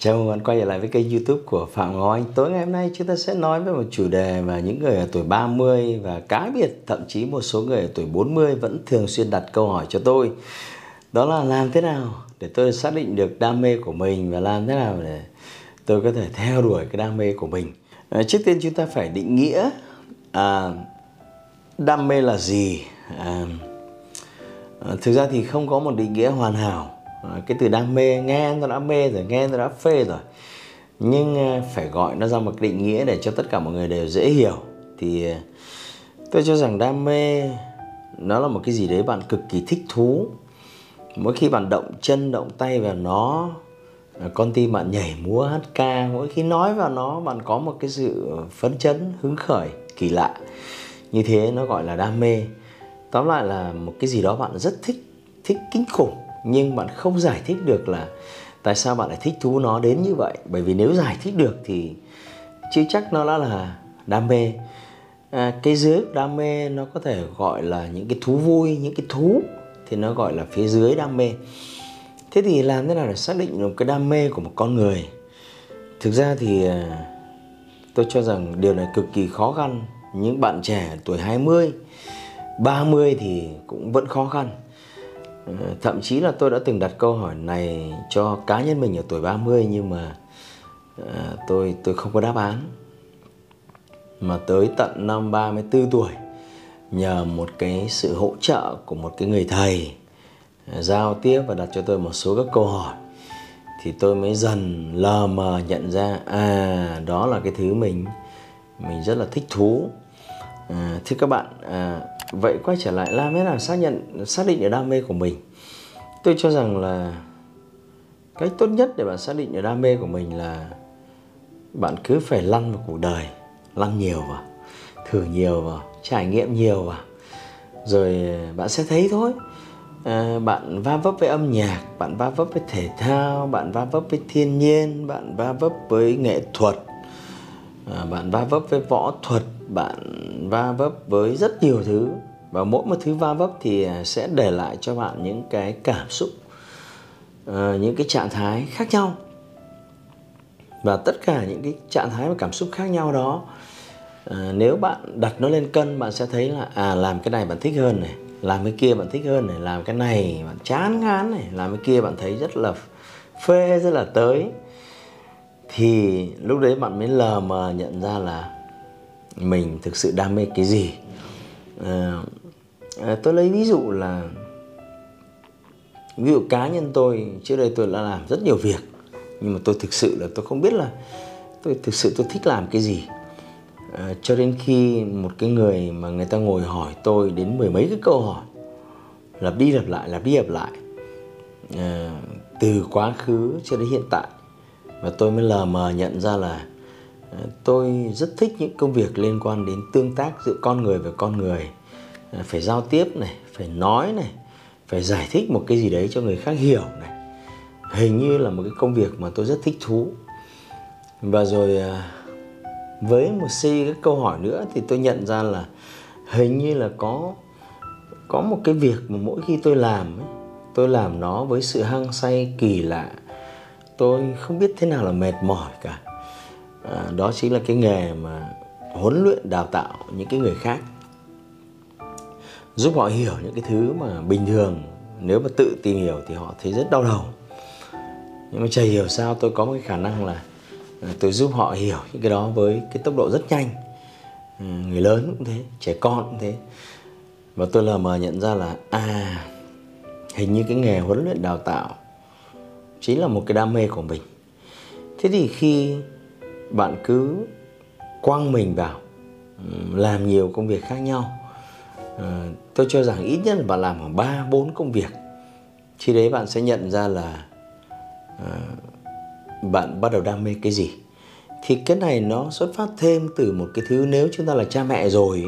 Chào mừng bạn quay trở lại với kênh youtube của Phạm Ngọc Anh. Tối ngày hôm nay chúng ta sẽ nói về một chủ đề mà những người ở tuổi 30 và cá biệt thậm chí một số người ở tuổi 40 vẫn thường xuyên đặt câu hỏi cho tôi. Đó là làm thế nào để tôi xác định được đam mê của mình và làm thế nào để tôi có thể theo đuổi cái đam mê của mình? À, Trước tiên chúng ta phải định nghĩa à, đam mê là gì. À, à Thực ra thì không có một định nghĩa hoàn hảo. Ờ, cái từ đam mê, nghe nó đã mê rồi, nghe nó đã phê rồi. Nhưng ờ, phải gọi nó ra một định nghĩa để cho tất cả mọi người đều dễ hiểu. Thì ờ, tôi cho rằng đam mê nó là một cái gì đấy bạn cực kỳ thích thú. Mỗi khi bạn động chân, động tay vào nó con tim bạn nhảy múa, hát ca, mỗi khi nói vào nó, bạn có một cái sự phấn chấn, hứng khởi, kỳ lạ. Như thế nó gọi là đam mê. Tóm lại là một cái gì đó bạn rất thích thích kinh khủng nhưng bạn không giải thích được là tại sao bạn lại thích thú nó đến như vậy. Bởi vì nếu giải thích được thì chưa chắc nó đã là đam mê. À, cái dưới đam mê nó có thể gọi là những cái thú vui những cái thú thì nó gọi là phía dưới đam mê. Thế thì làm thế nào để xác định được cái đam mê của một con người? Thực ra thì à, tôi cho rằng điều này cực kỳ khó khăn. Những bạn trẻ tuổi 20 30 thì cũng vẫn khó khăn. Ờ, thậm chí là tôi đã từng đặt câu hỏi này cho cá nhân mình ở tuổi 30 nhưng mà ờ, tôi tôi không có đáp án. Mà tới tận năm 34 tuổi nhờ một cái sự hỗ trợ của một cái người thầy ờ, giao tiếp và đặt cho tôi một số các câu hỏi thì tôi mới dần lờ mờ nhận ra à đó là cái thứ mình mình rất là thích thú. À, thưa các bạn à, vậy quay trở lại làm thế nào xác nhận xác định được đam mê của mình. Tôi cho rằng là cách tốt nhất để bạn xác định được đam mê của mình là bạn cứ phải lăn vào cuộc đời lăn nhiều vào thử nhiều vào trải nghiệm nhiều vào. Rồi à, bạn sẽ thấy thôi à, bạn va vấp với âm nhạc bạn va vấp với thể thao bạn va vấp với thiên nhiên bạn va vấp với nghệ thuật à, bạn va vấp với võ thuật bạn va vấp với rất nhiều thứ. Và mỗi một thứ va vấp thì à, sẽ để lại cho bạn những cái cảm xúc ờ, những cái trạng thái khác nhau. Và tất cả những cái trạng thái và cảm xúc khác nhau đó ờ, nếu bạn đặt nó lên cân, bạn sẽ thấy là à làm cái này bạn thích hơn này, làm cái kia bạn thích hơn này, làm cái này bạn chán ngán này, làm cái kia bạn thấy rất là phê, rất là tới. Thì lúc đấy bạn mới lờ mờ nhận ra là mình thực sự đam mê cái gì. À, à, tôi lấy ví dụ là ví dụ cá nhân tôi trước đây tôi đã làm rất nhiều việc nhưng mà tôi thực sự là tôi không biết là tôi thực sự tôi thích làm cái gì. À, cho đến khi một cái người mà người ta ngồi hỏi tôi đến mười mấy cái câu hỏi lặp đi lặp lại lặp đi lặp lại à, từ quá khứ cho đến hiện tại và tôi mới lờ mờ nhận ra là Ờ, tôi rất thích những công việc liên quan đến tương tác giữa con người và con người. Ờ, phải giao tiếp này phải nói này phải giải thích một cái gì đấy cho người khác hiểu này. Hình như là một cái công việc mà tôi rất thích thú. Và rồi ờ, với một si cái câu hỏi nữa thì tôi nhận ra là hình như là có có một cái việc mà mỗi khi tôi làm ấy, tôi làm nó với sự hăng say kỳ lạ. Tôi không biết thế nào là mệt mỏi cả à, đó chính là cái nghề mà huấn luyện đào tạo những cái người khác. Giúp họ hiểu những cái thứ mà bình thường nếu mà tự tìm hiểu thì họ thấy rất đau đầu. Nhưng mà chả hiểu sao tôi có một cái khả năng là à, tôi giúp họ hiểu những cái đó với cái tốc độ rất nhanh. Ừ, người lớn cũng thế trẻ con cũng thế. Và tôi lờ mờ nhận ra là à hình như cái nghề huấn luyện đào tạo chính là một cái đam mê của mình. Thế thì khi bạn cứ quăng mình vào làm nhiều công việc khác nhau. Ờ, tôi cho rằng ít nhất là bạn làm khoảng ba, bốn công việc. Khi đấy bạn sẽ nhận ra là ờ, bạn bắt đầu đam mê cái gì. Thì cái này nó xuất phát thêm từ một cái thứ nếu chúng ta là cha mẹ rồi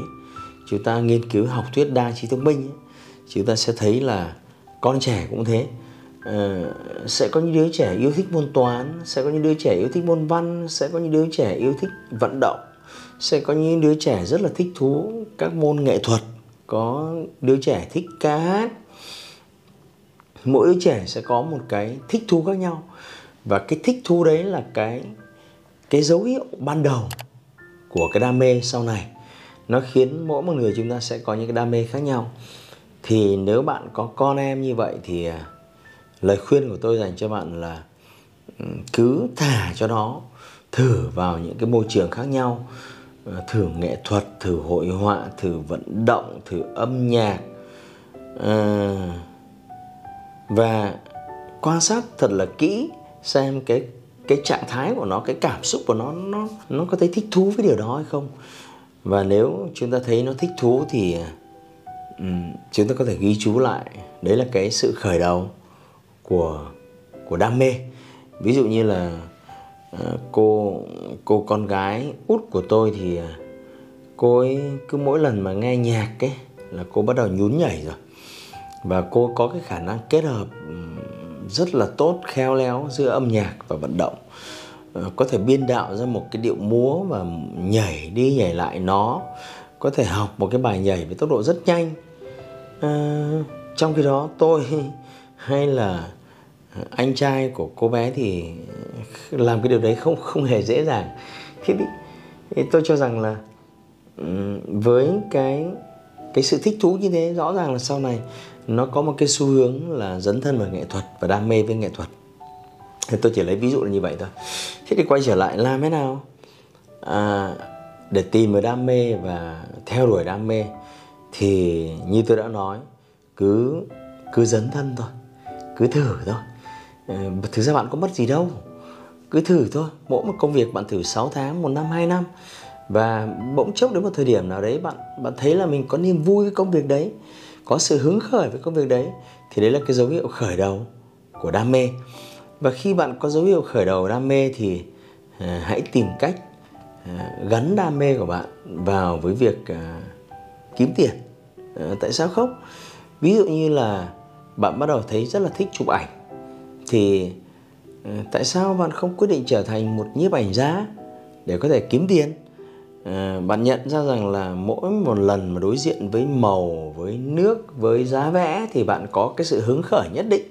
chúng ta nghiên cứu học thuyết đa trí thông minh chúng ta sẽ thấy là con trẻ cũng thế. Ờ, sẽ có những đứa trẻ yêu thích môn toán, sẽ có những đứa trẻ yêu thích môn văn, sẽ có những đứa trẻ yêu thích vận động, sẽ có những đứa trẻ rất là thích thú các môn nghệ thuật, có đứa trẻ thích ca hát. Mỗi đứa trẻ sẽ có một cái thích thú khác nhau và cái thích thú đấy là cái cái dấu hiệu ban đầu của cái đam mê sau này. Nó khiến mỗi một người chúng ta sẽ có những cái đam mê khác nhau. Thì nếu bạn có con em như vậy thì à, lời khuyên của tôi dành cho bạn là ừ, cứ thả cho nó thử vào những cái môi trường khác nhau. Ờ, thử nghệ thuật thử hội họa thử vận động thử âm nhạc. À, và quan sát thật là kỹ xem cái cái trạng thái của nó cái cảm xúc của nó nó nó có thấy thích thú với điều đó hay không. Và nếu chúng ta thấy nó thích thú thì um, chúng ta có thể ghi chú lại. Đấy là cái sự khởi đầu của của đam mê. Ví dụ như là ờ, cô cô con gái út của tôi thì ờ, cô ấy cứ mỗi lần mà nghe nhạc ấy là cô bắt đầu nhún nhảy rồi. Và cô có cái khả năng kết hợp rất là tốt khéo léo giữa âm nhạc và vận động. Ờ, có thể biên đạo ra một cái điệu múa và nhảy đi nhảy lại nó. Có thể học một cái bài nhảy với tốc độ rất nhanh. À, trong khi đó tôi hay là anh trai của cô bé thì làm cái điều đấy không không hề dễ dàng. Thế thì tôi cho rằng là với cái cái sự thích thú như thế rõ ràng là sau này nó có một cái xu hướng là dấn thân vào nghệ thuật và đam mê với nghệ thuật. Thì tôi chỉ lấy ví dụ là như vậy thôi. Thế thì quay trở lại làm thế nào? À, để tìm được đam mê và theo đuổi đam mê thì như tôi đã nói cứ cứ dấn thân thôi cứ thử thôi. Ờ, thực ra bạn có mất gì đâu. Cứ thử thôi. Mỗi một công việc bạn thử 6 tháng một năm hai năm. Và bỗng chốc đến một thời điểm nào đấy bạn bạn thấy là mình có niềm vui với công việc đấy có sự hứng khởi với công việc đấy thì đấy là cái dấu hiệu khởi đầu của đam mê. Và khi bạn có dấu hiệu khởi đầu đam mê thì à, hãy tìm cách à, gắn đam mê của bạn vào với việc à, kiếm tiền. À, tại sao không? Ví dụ như là bạn bắt đầu thấy rất là thích chụp ảnh thì ờ, tại sao bạn không quyết định trở thành một nhiếp ảnh gia để có thể kiếm tiền? À, bạn nhận ra rằng là mỗi một lần mà đối diện với màu với nước với giá vẽ thì bạn có cái sự hứng khởi nhất định.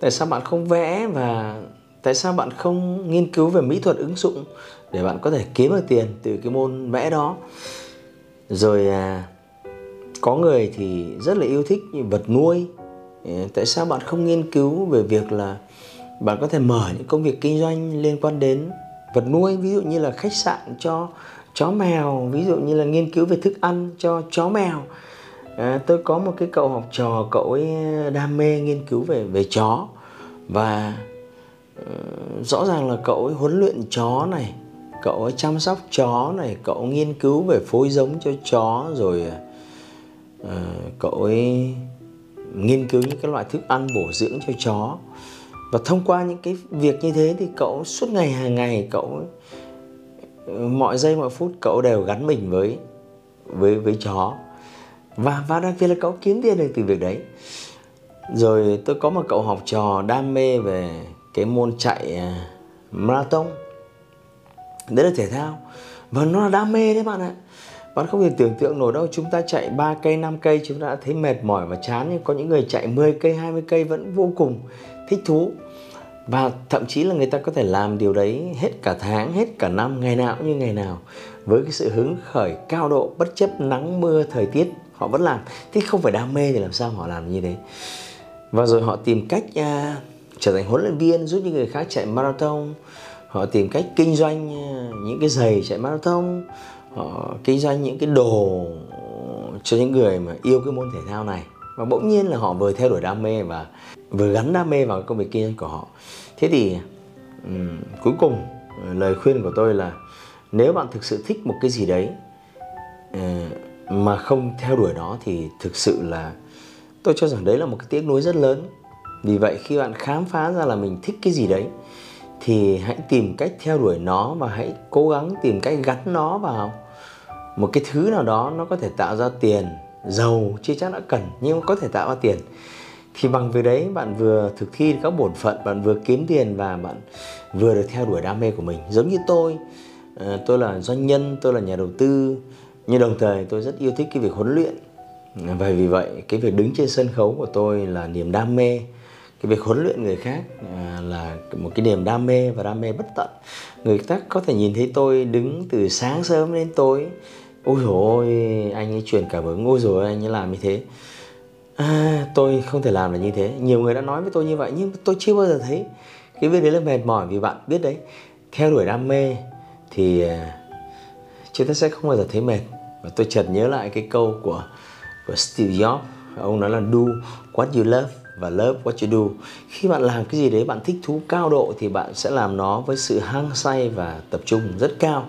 Tại sao bạn không vẽ và tại sao bạn không nghiên cứu về mỹ thuật ứng dụng để bạn có thể kiếm được tiền từ cái môn vẽ đó? Rồi à, có người thì rất là yêu thích vật nuôi. Ờ, tại sao bạn không nghiên cứu về việc là bạn có thể mở những công việc kinh doanh liên quan đến vật nuôi ví dụ như là khách sạn cho chó mèo ví dụ như là nghiên cứu về thức ăn cho chó mèo. À, tôi có một cái cậu học trò cậu ấy đam mê nghiên cứu về về chó. Và uh, rõ ràng là cậu ấy huấn luyện chó này cậu ấy chăm sóc chó này cậu nghiên cứu về phối giống cho chó rồi uh, cậu ấy nghiên cứu những cái loại thức ăn bổ dưỡng cho chó và thông qua những cái việc như thế thì cậu suốt ngày, hàng ngày cậu, mọi giây, mọi phút cậu đều gắn mình với với với chó. Và và đặc biệt là cậu kiếm tiền được từ việc đấy. Rồi tôi có một cậu học trò đam mê về cái môn chạy à, marathon. Đấy là thể thao. Và nó là đam mê đấy bạn ạ. Bạn không thể tưởng tượng nổi đâu, chúng ta chạy 3 cây 5 cây, chúng ta đã thấy mệt mỏi và chán. Nhưng có những người chạy 10 cây 20 cây vẫn vô cùng thích thú. Và thậm chí là người ta có thể làm điều đấy hết cả tháng hết cả năm ngày nào cũng như ngày nào với cái sự hứng khởi cao độ bất chấp nắng mưa thời tiết họ vẫn làm. Thế không phải đam mê thì làm sao họ làm như thế? Và rồi họ tìm cách uh, trở thành huấn luyện viên giúp những người khác chạy marathon. Họ tìm cách kinh doanh uh, những cái giày chạy marathon. Họ kinh doanh những cái đồ cho những người mà yêu cái môn thể thao này. Và bỗng nhiên là họ vừa theo đuổi đam mê và vừa gắn đam mê vào công việc kinh doanh của họ. Thế thì um, cuối cùng lời khuyên của tôi là nếu bạn thực sự thích một cái gì đấy uh, mà không theo đuổi nó thì thực sự là tôi cho rằng đấy là một cái tiếc nuối rất lớn. Vì vậy khi bạn khám phá ra là mình thích cái gì đấy thì hãy tìm cách theo đuổi nó và hãy cố gắng tìm cách gắn nó vào một cái thứ nào đó nó có thể tạo ra tiền giàu chưa chắc đã cần nhưng có thể tạo ra tiền thì bằng việc đấy, bạn vừa thực thi các bổn phận, bạn vừa kiếm tiền và bạn vừa được theo đuổi đam mê của mình. Giống như tôi ờ, tôi là doanh nhân, tôi là nhà đầu tư, nhưng đồng thời tôi rất yêu thích cái việc huấn luyện. Và vì vậy, cái việc đứng trên sân khấu của tôi là niềm đam mê. Cái việc huấn luyện người khác ờ, là một cái niềm đam mê và đam mê bất tận. Người khác có thể nhìn thấy tôi đứng từ sáng sớm đến tối. Ôi dồi anh ấy truyền cảm hứng, ôi rồi anh ấy làm như thế à, tôi không thể làm được như thế. Nhiều người đã nói với tôi như vậy nhưng tôi chưa bao giờ thấy. Cái việc đấy là mệt mỏi vì bạn biết đấy. Theo đuổi đam mê thì à, chúng ta sẽ không bao giờ thấy mệt. Và tôi chợt nhớ lại cái câu của của Steve Jobs. Ông nói là do what you love và love what you do. Khi bạn làm cái gì đấy bạn thích thú cao độ thì bạn sẽ làm nó với sự hăng say và tập trung rất cao.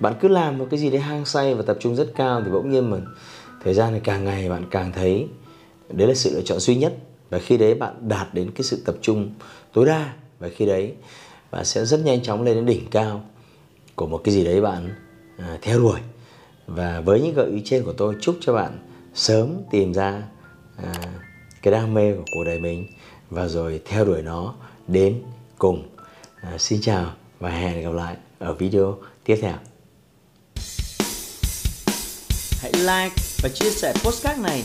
Bạn cứ làm một cái gì đấy hăng say và tập trung rất cao thì bỗng nhiên mà thời gian này càng ngày bạn càng thấy đấy là sự lựa chọn duy nhất. Và khi đấy bạn đạt đến cái sự tập trung tối đa. Và khi đấy bạn sẽ rất nhanh chóng lên đến đỉnh cao của một cái gì đấy bạn à, theo đuổi. Và với những gợi ý trên của tôi chúc cho bạn sớm tìm ra à, cái đam mê của cuộc đời mình và rồi theo đuổi nó đến cùng. À, xin chào và hẹn gặp lại ở video tiếp theo. Hãy like và chia sẻ postcard này